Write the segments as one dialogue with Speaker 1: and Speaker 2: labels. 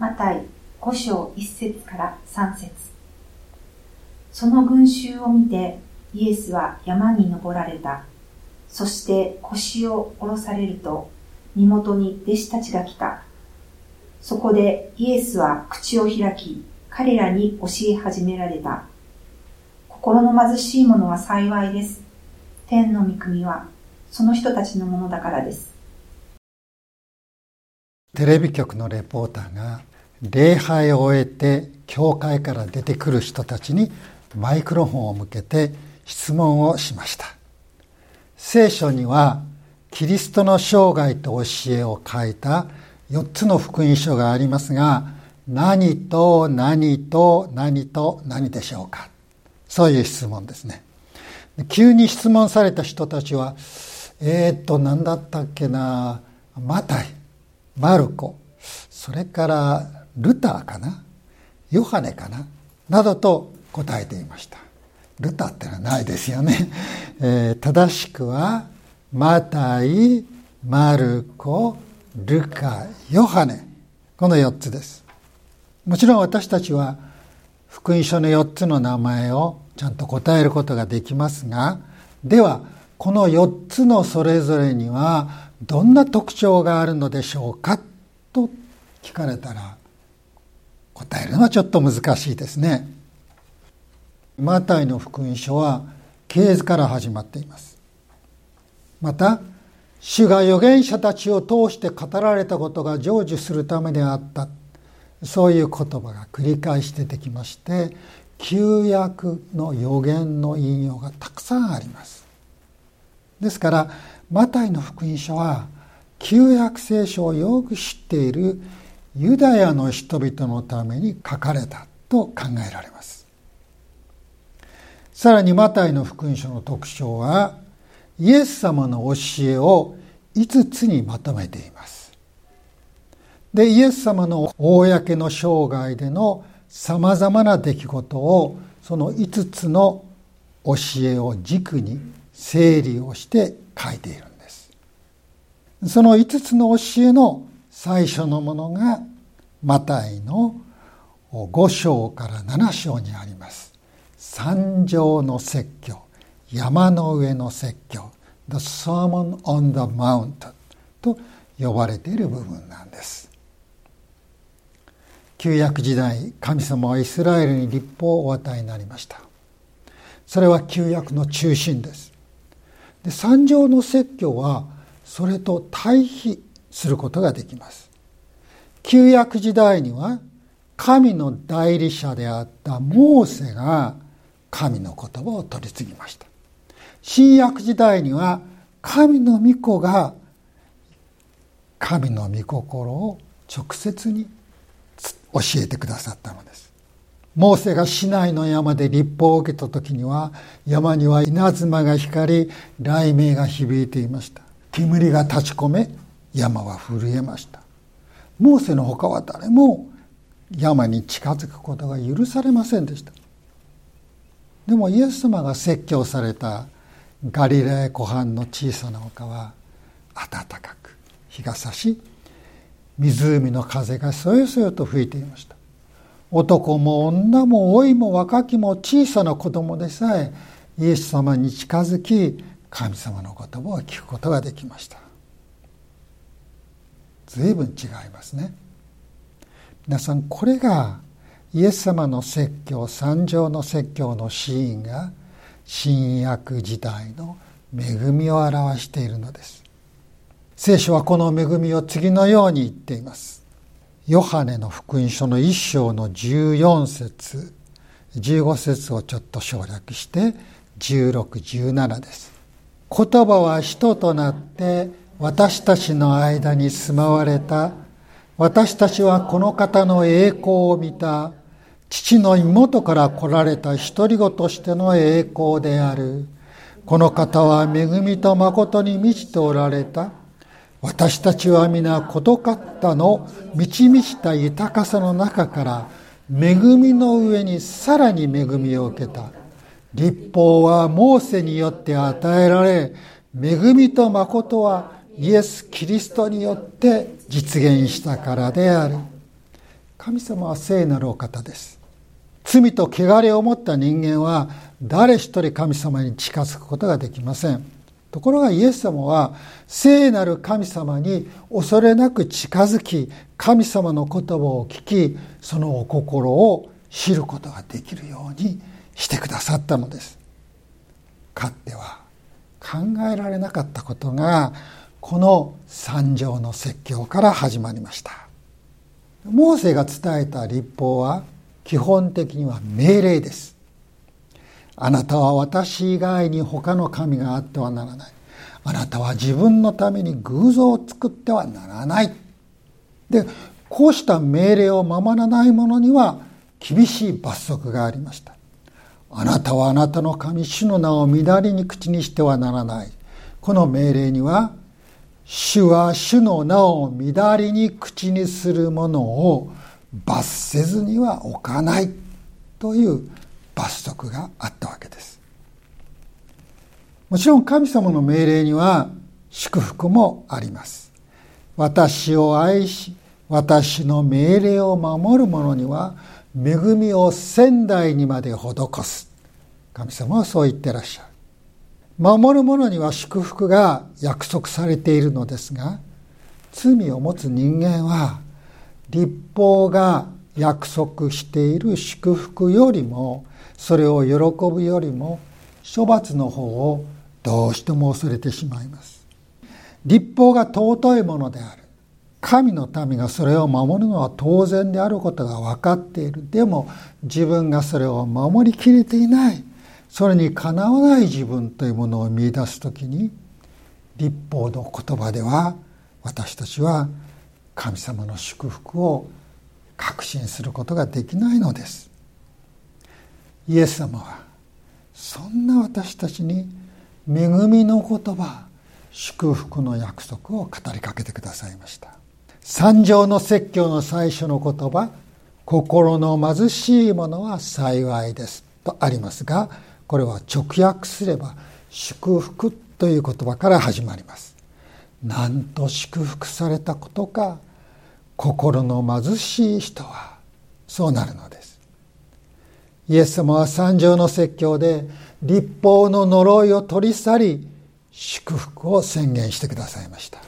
Speaker 1: マタイ5章1節から3節その群衆を見てイエスは山に登られた。そして腰を下ろされると身元に弟子たちが来た。そこでイエスは口を開き、彼らに教え始められた。心の貧しい者は幸いです。天の御国はその人たちのものだからです。
Speaker 2: テレビ局のレポーターが礼拝を終えて教会から出てくる人たちにマイクロフォンを向けて質問をしました。聖書にはキリストの生涯と教えを書いた4つの福音書がありますが何と何と何と何でしょうか。そういう質問ですね。急に質問された人たちはえー、っと何だったっけなマタイマルコそれからルターかな？ヨハネかな？などと答えていました。ルターってのはないですよね、えー、正しくはマタイマルコルカヨハネ。この4つです。もちろん私たちは福音書の4つの名前をちゃんと答えることができますがではこの4つのそれぞれにはどんな特徴があるのでしょうか？と聞かれたら答えるのはちょっと難しいですね。マタイの福音書は系図から始まっています。また、主が預言者たちを通して語られたことが成就するためであった。そういう言葉が繰り返し出てきまして、旧約の予言の引用がたくさんあります。ですから、マタイの福音書は、旧約聖書をよく知っているユダヤの人々のために書かれたと考えられます。さらにマタイの福音書の特徴はイエス様の教えを5つにまとめています。でイエス様の公の生涯でのさまざまな出来事をその5つの教えを軸に整理をして書いているんです。その5つの教えの最初のものがマタイの5章から7章にあります。山上の説教山の上の説教 The Sermon on the Mount と呼ばれている部分なんです。旧約時代神様はイスラエルに立法をお与えになりました。それは旧約の中心です。で山上の説教はそれと対比することができます。旧約時代には神の代理者であったモーセが神の言葉を取り次ぎました。新約時代には神の御子が神の御心を直接に教えてくださったのです。モーセが市内の山で立法を受けた時には山には稲妻が光り雷鳴が響いていました。煙が立ち込め山は震えましたモーセの他は誰も山に近づくことが許されませんでした。でもイエス様が説教されたガリラヤ湖畔の小さな丘は暖かく日が差し湖の風がそよそよと吹いていました。男も女も老いも若きも小さな子供でさえイエス様に近づき神様の言葉を聞くことができました。随分違いますね。皆さんこれがイエス様の説教三条の説教のシーンが新約時代の恵みを表しているのです。聖書はこの恵みを次のように言っています。ヨハネの福音書の一章の14節15節をちょっと省略して1617です。言葉は人となって私たちの間に住まわれた。私たちはこの方の栄光を見た。父の妹から来られた独り子としての栄光である。この方は恵みと誠に満ちておられた。私たちは皆ことかったの満ち満ちた豊かさの中から恵みの上にさらに恵みを受けた。立法はモーセによって与えられ恵みと誠はイエス・キリストによって実現したからである。神様は聖なるお方です。罪と汚れを持った人間は誰一人神様に近づくことができません。ところがイエス様は聖なる神様に恐れなく近づき神様の言葉を聞きそのお心を知ることができるようにしてくださったのです。かつては考えられなかったことがこの三条の説教から始まりました。モーセが伝えた立法は基本的には命令です。あなたは私以外に他の神があってはならない。あなたは自分のために偶像を作ってはならない。でこうした命令を守らない者には厳しい罰則がありました。あなたはあなたの神主の名を乱りに口にしてはならない。この命令には主は主の名を乱りに口にする者を罰せずには置かないという罰則があったわけです。もちろん神様の命令には祝福もあります。私を愛し私の命令を守る者には恵みを仙台にまで施す。神様はそう言ってらっしゃる。守る者には祝福が約束されているのですが罪を持つ人間は立法が約束している祝福よりもそれを喜ぶよりも処罰の方をどうしても恐れてしまいます。立法が尊いものである。神の民がそれを守るのは当然であることが分かっている。でも自分がそれを守りきれていない。それにかなわない自分というものを見出す時に立法の言葉では私たちは神様の祝福を確信することができないのです。イエス様はそんな私たちに恵みの言葉祝福の約束を語りかけてくださいました。三条の説教の最初の言葉心の貧しい者は幸いですとありますがこれは直訳すれば祝福という言葉から始まります。なんと祝福されたことか心の貧しい人はそうなるのです。イエス様は三条の説教で立法の呪いを取り去り祝福を宣言してくださいました。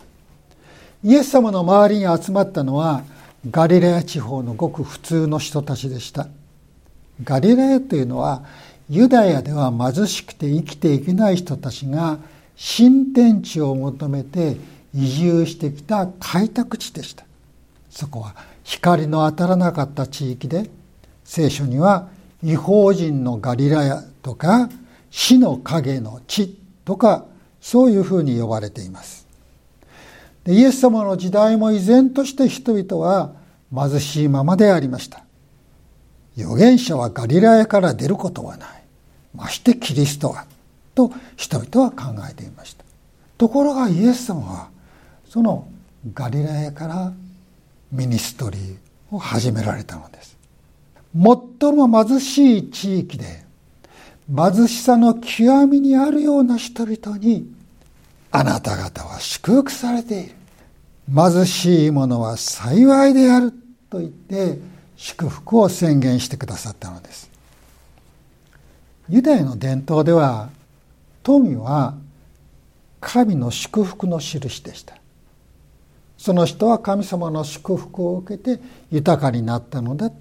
Speaker 2: イエス様の周りに集まったのはガリラヤ地方のごく普通の人たちでした。ガリラヤというのはユダヤでは貧しくて生きていけない人たちが新天地を求めて移住してきた開拓地でした。そこは光の当たらなかった地域で聖書には違法人のガリラヤとか死の影の地とかそういうふうに呼ばれています。イエス様の時代も依然として人々は貧しいままでありました。預言者はガリラヤから出ることはない。ましてキリストはと人々は考えていました。ところがイエス様はそのガリラヤからミニストリーを始められたのです。最も貧しい地域で貧しさの極みにあるような人々にあなた方は祝福されている。貧しい者は幸いであると言って祝福を宣言してくださったのです。ユダヤの伝統では富は神の祝福の印でした。その人は神様の祝福を受けて豊かになったのだ。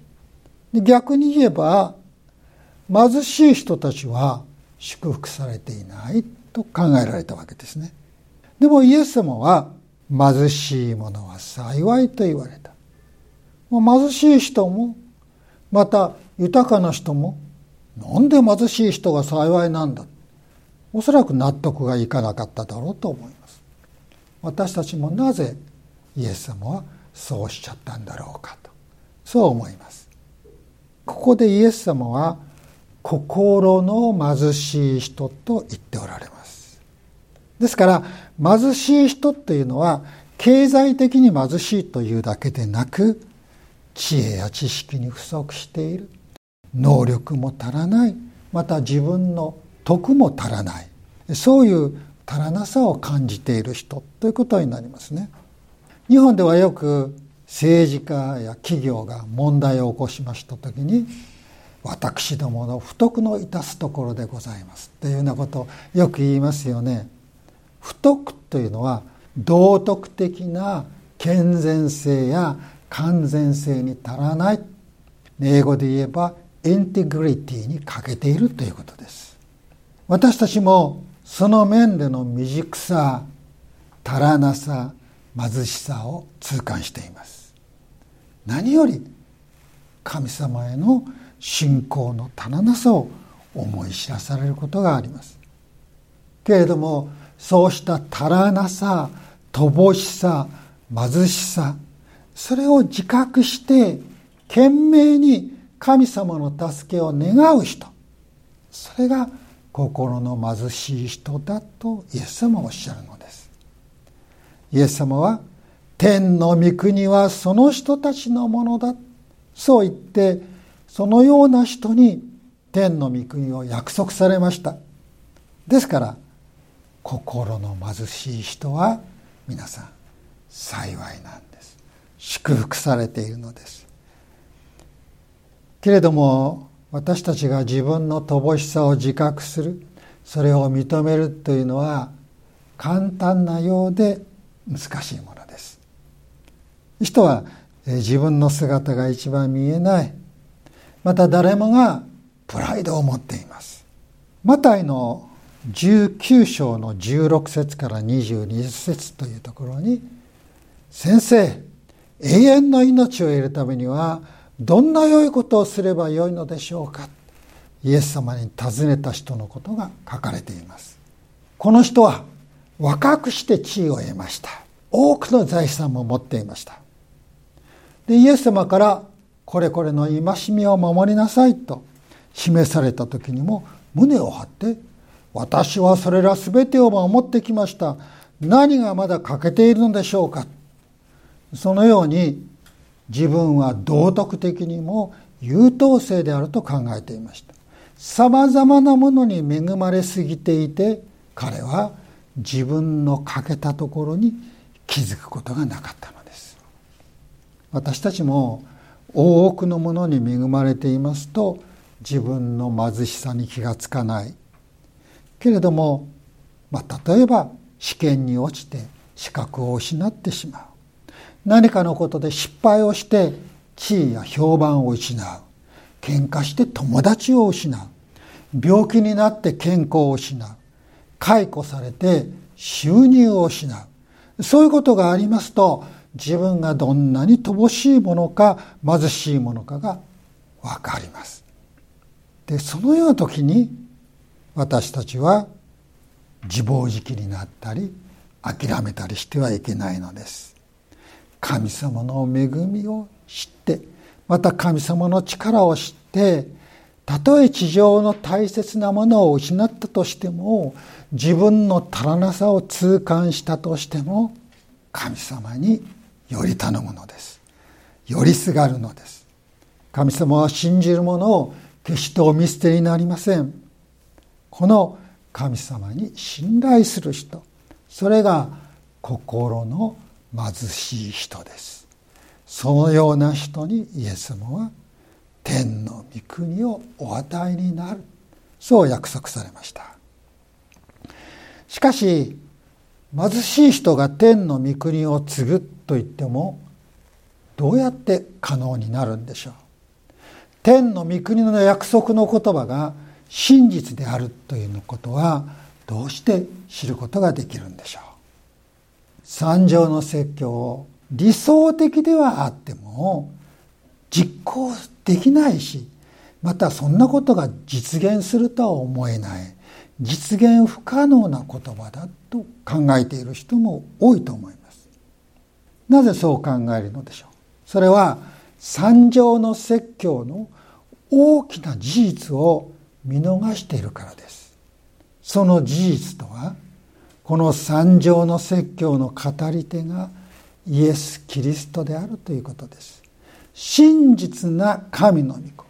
Speaker 2: 逆に言えば貧しい人たちは祝福されていないと考えられたわけですね。でもイエス様は貧しい者は幸いと言われた。貧しい人もまた豊かな人もなんで貧しい人が幸いなんだ？おそらく納得がいかなかっただろうと思います。私たちもなぜイエス様はそうしちゃったんだろうかとそう思います。ここでイエス様は心の貧しい人と言っておられます。ですから貧しい人っていうのは経済的に貧しいというだけでなく知恵や知識に不足している能力も足らないまた自分の徳も足らないそういう足らなさを感じている人ということになりますね。日本ではよく政治家や企業が問題を起こしました時に私どもの不徳の致すところでございますというようなことをよく言いますよね。不徳というのは道徳的な健全性や完全性に足らない。英語で言えばインテグリティに欠けているということです。私たちもその面での未熟さ足らなさ貧しさを痛感しています。何より神様への信仰の足らなさを思い知らされることがあります。けれどもそうした足らなさ乏しさ貧しさそれを自覚して懸命に神様の助けを願う人。それが心の貧しい人だとイエス様はおっしゃるのです。イエス様は天の御国はその人たちのものだ。そう言ってそのような人に天の御国を約束されました。ですから心の貧しい人は皆さん幸いなんです。祝福されているのです。けれども私たちが自分の乏しさを自覚するそれを認めるというのは簡単なようで難しいものです。人は自分の姿が一番見えない。また誰もがプライドを持っています。マタイの19章の16節から22節というところに「先生永遠の命を得るためにはどんな良いことをすればよいのでしょうか？イエス様に尋ねた人のことが書かれています。この人は若くして地位を得ました。多くの財産も持っていました。でイエス様からこれこれの戒めを守りなさいと示された時にも胸を張って私はそれら全てを守ってきました。何がまだ欠けているのでしょうか？そのように自分は道徳的にも優等生であると考えていました。さまざまなものに恵まれすぎていて彼は自分の欠けたところに気づくことがなかったのです。私たちも多くのものに恵まれていますと自分の貧しさに気がつかない。けれども、まあ、例えば試験に落ちて資格を失ってしまう。何かのことで失敗をして地位や評判を失う。喧嘩して友達を失う。病気になって健康を失う。解雇されて収入を失う。そういうことがありますと自分がどんなに乏しいものか貧しいものかが分かります。でそのような時に私たちは自暴自棄になったり諦めたりしてはいけないのです。神様の恵みを知ってまた神様の力を知ってたとえ地上の大切なものを失ったとしても自分の足らなさを痛感したとしても神様により頼むのです。よりすがるのです。神様は信じる者を決してお見捨てになりません。この神様に信頼する人それが心の貧しい人です。そのような人にイエス様は天の御国をお与えになる。そう約束されました。しかし貧しい人が天の御国を継ぐと言ってもどうやって可能になるんでしょう。天の御国の約束の言葉が真実であるということはどうして知ることができるんでしょう。三条の説教を理想的ではあっても実行できないしまたそんなことが実現するとは思えない。実現不可能な言葉だと考えている人も多いと思います。なぜそう考えるのでしょう？それは三条の説教の大きな事実を見逃しているからです。その事実とはこの三条の説教の語り手がイエス・キリストであるということです。真実な神の御子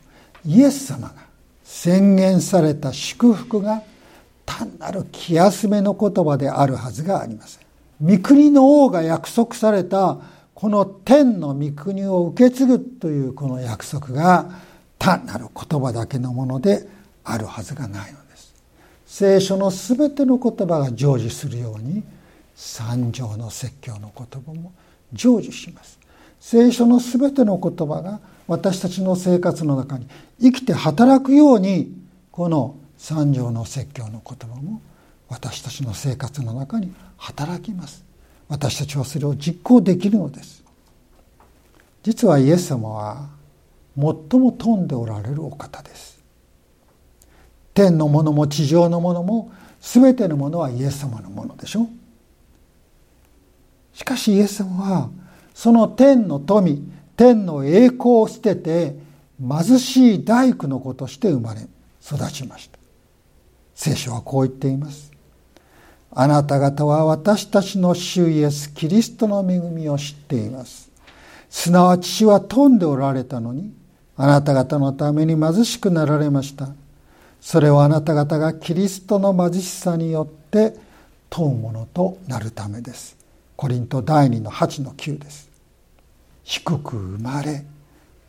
Speaker 2: イエス様が宣言された祝福が単なる気休めの言葉であるはずがありません。御国の王が約束されたこの天の御国を受け継ぐというこの約束が単なる言葉だけのものであるはずがないのです。聖書のすべての言葉が成就するように三条の説教の言葉も成就します。聖書のすべての言葉が私たちの生活の中に生きて働くようにこの三条の説教の言葉も私たちの生活の中に働きます。私たちはそれを実行できるのです。実はイエス様は最も富んでおられるお方です。天のものも地上のものも全てのものはイエス様のものでしょ。しかしイエス様はその天の富天の栄光を捨てて貧しい大工の子として生まれ育ちました。聖書はこう言っています。あなた方は私たちの主イエスキリストの恵みを知っています。すなわち死は富んでおられたのにあなた方のために貧しくなられました。それはあなた方がキリストの貧しさによって問うものとなるためです。コリント第2の8の9です。低く生まれ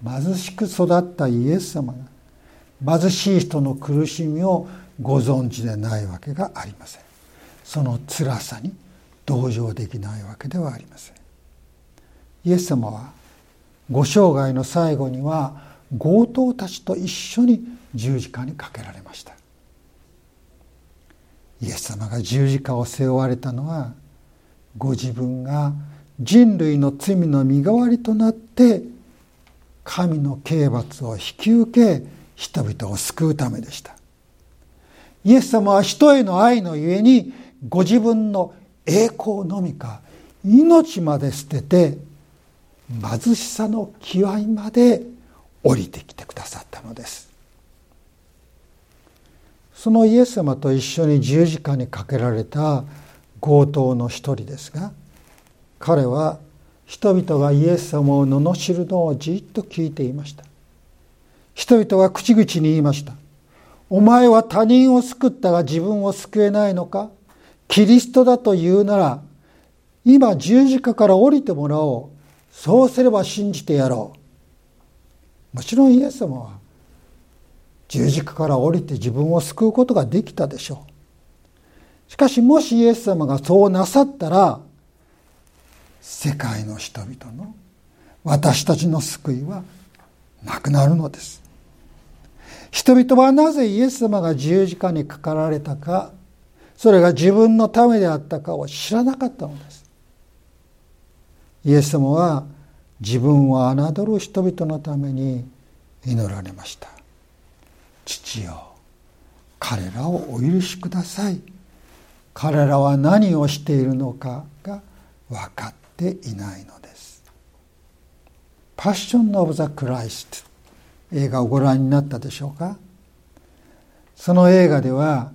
Speaker 2: 貧しく育ったイエス様が貧しい人の苦しみをご存知でないわけがありません。その辛さに同情できないわけではありません。イエス様はご生涯の最後には強盗たちと一緒に十字架にかけられました。イエス様が十字架を背負われたのはご自分が人類の罪の身代わりとなって神の刑罰を引き受け人々を救うためでした。イエス様は人への愛のゆえにご自分の栄光のみか命まで捨てて貧しさの極みまで降りてきてくださったのです。そのイエス様と一緒に十字架にかけられた強盗の一人ですが彼は人々がイエス様を罵るのをじっと聞いていました。人々は口々に言いました。お前は他人を救ったが自分を救えないのか？キリストだと言うなら今十字架から降りてもらおう。そうすれば信じてやろう。もちろんイエス様は十字架から降りて自分を救うことができたでしょう。しかしもしイエス様がそうなさったら世界の人々の私たちの救いはなくなるのです。人々はなぜイエス様が十字架にかかられたかそれが自分のためであったかを知らなかったのです。イエス様は自分を侮る人々のために祈られました。父よ彼らをお許しください。彼らは何をしているのかが分かっていないのです。パッション・オブ・ザ・クライスト映画をご覧になったでしょうか？その映画では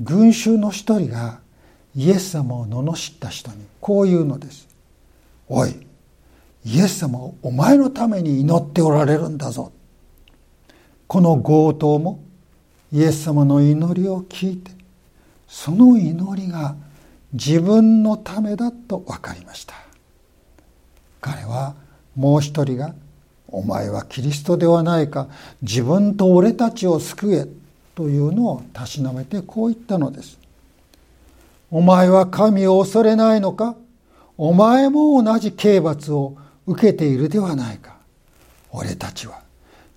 Speaker 2: 群衆の一人がイエス様を罵った人にこう言うのです「おいイエス様をお前のために祈っておられるんだぞ」この強盗もイエス様の祈りを聞いてその祈りが自分のためだと分かりました彼はもう一人が「お前はキリストではないか自分と俺たちを救え」というのをたしなめてこう言ったのです。お前は神を恐れないのかお前も同じ刑罰を受けているではないか。俺たちは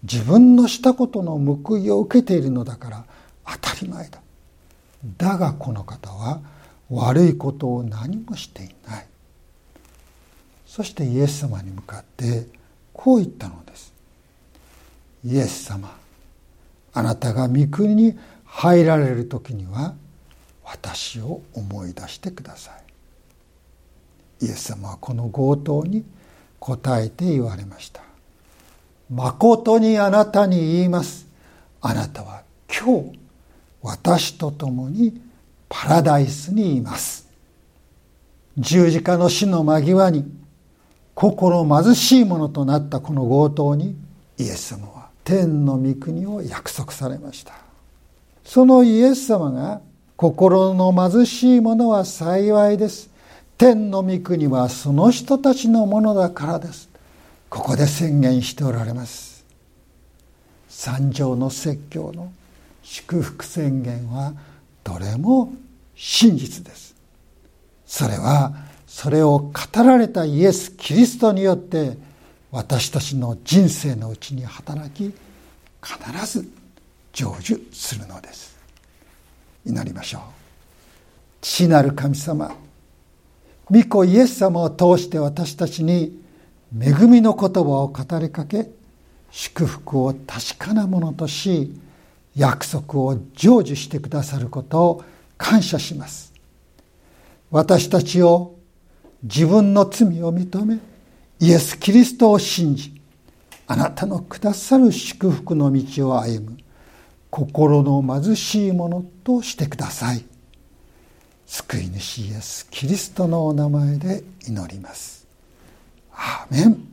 Speaker 2: 自分のしたことの報いを受けているのだから当たり前だ。だがこの方は悪いことを何もしていない。そしてイエス様に向かってこう言ったのです。イエス様あなたが御国に入られる時には私を思い出してくださいイエス様はこの強盗に答えて言われました誠にあなたに言います。あなたは今日私と共にパラダイスにいます。十字架の死の間際に心貧しいものとなったこの強盗にイエス様は天の御国を約束されました。そのイエス様が心の貧しい者は幸いです。天の御国はその人たちのものだからです。ここで宣言しておられます。三条の説教の祝福宣言はどれも真実です。それはそれを語られたイエス・キリストによって私たちの人生のうちに働き必ず成就するのです。祈りましょう。父なる神様御子イエス様を通して私たちに恵みの言葉を語りかけ祝福を確かなものとし約束を成就してくださることを感謝します。私たちを自分の罪を認めイエス・キリストを信じあなたのくださる祝福の道を歩む心の貧しいものとしてください。救い主イエス・キリストのお名前で祈ります。アーメン。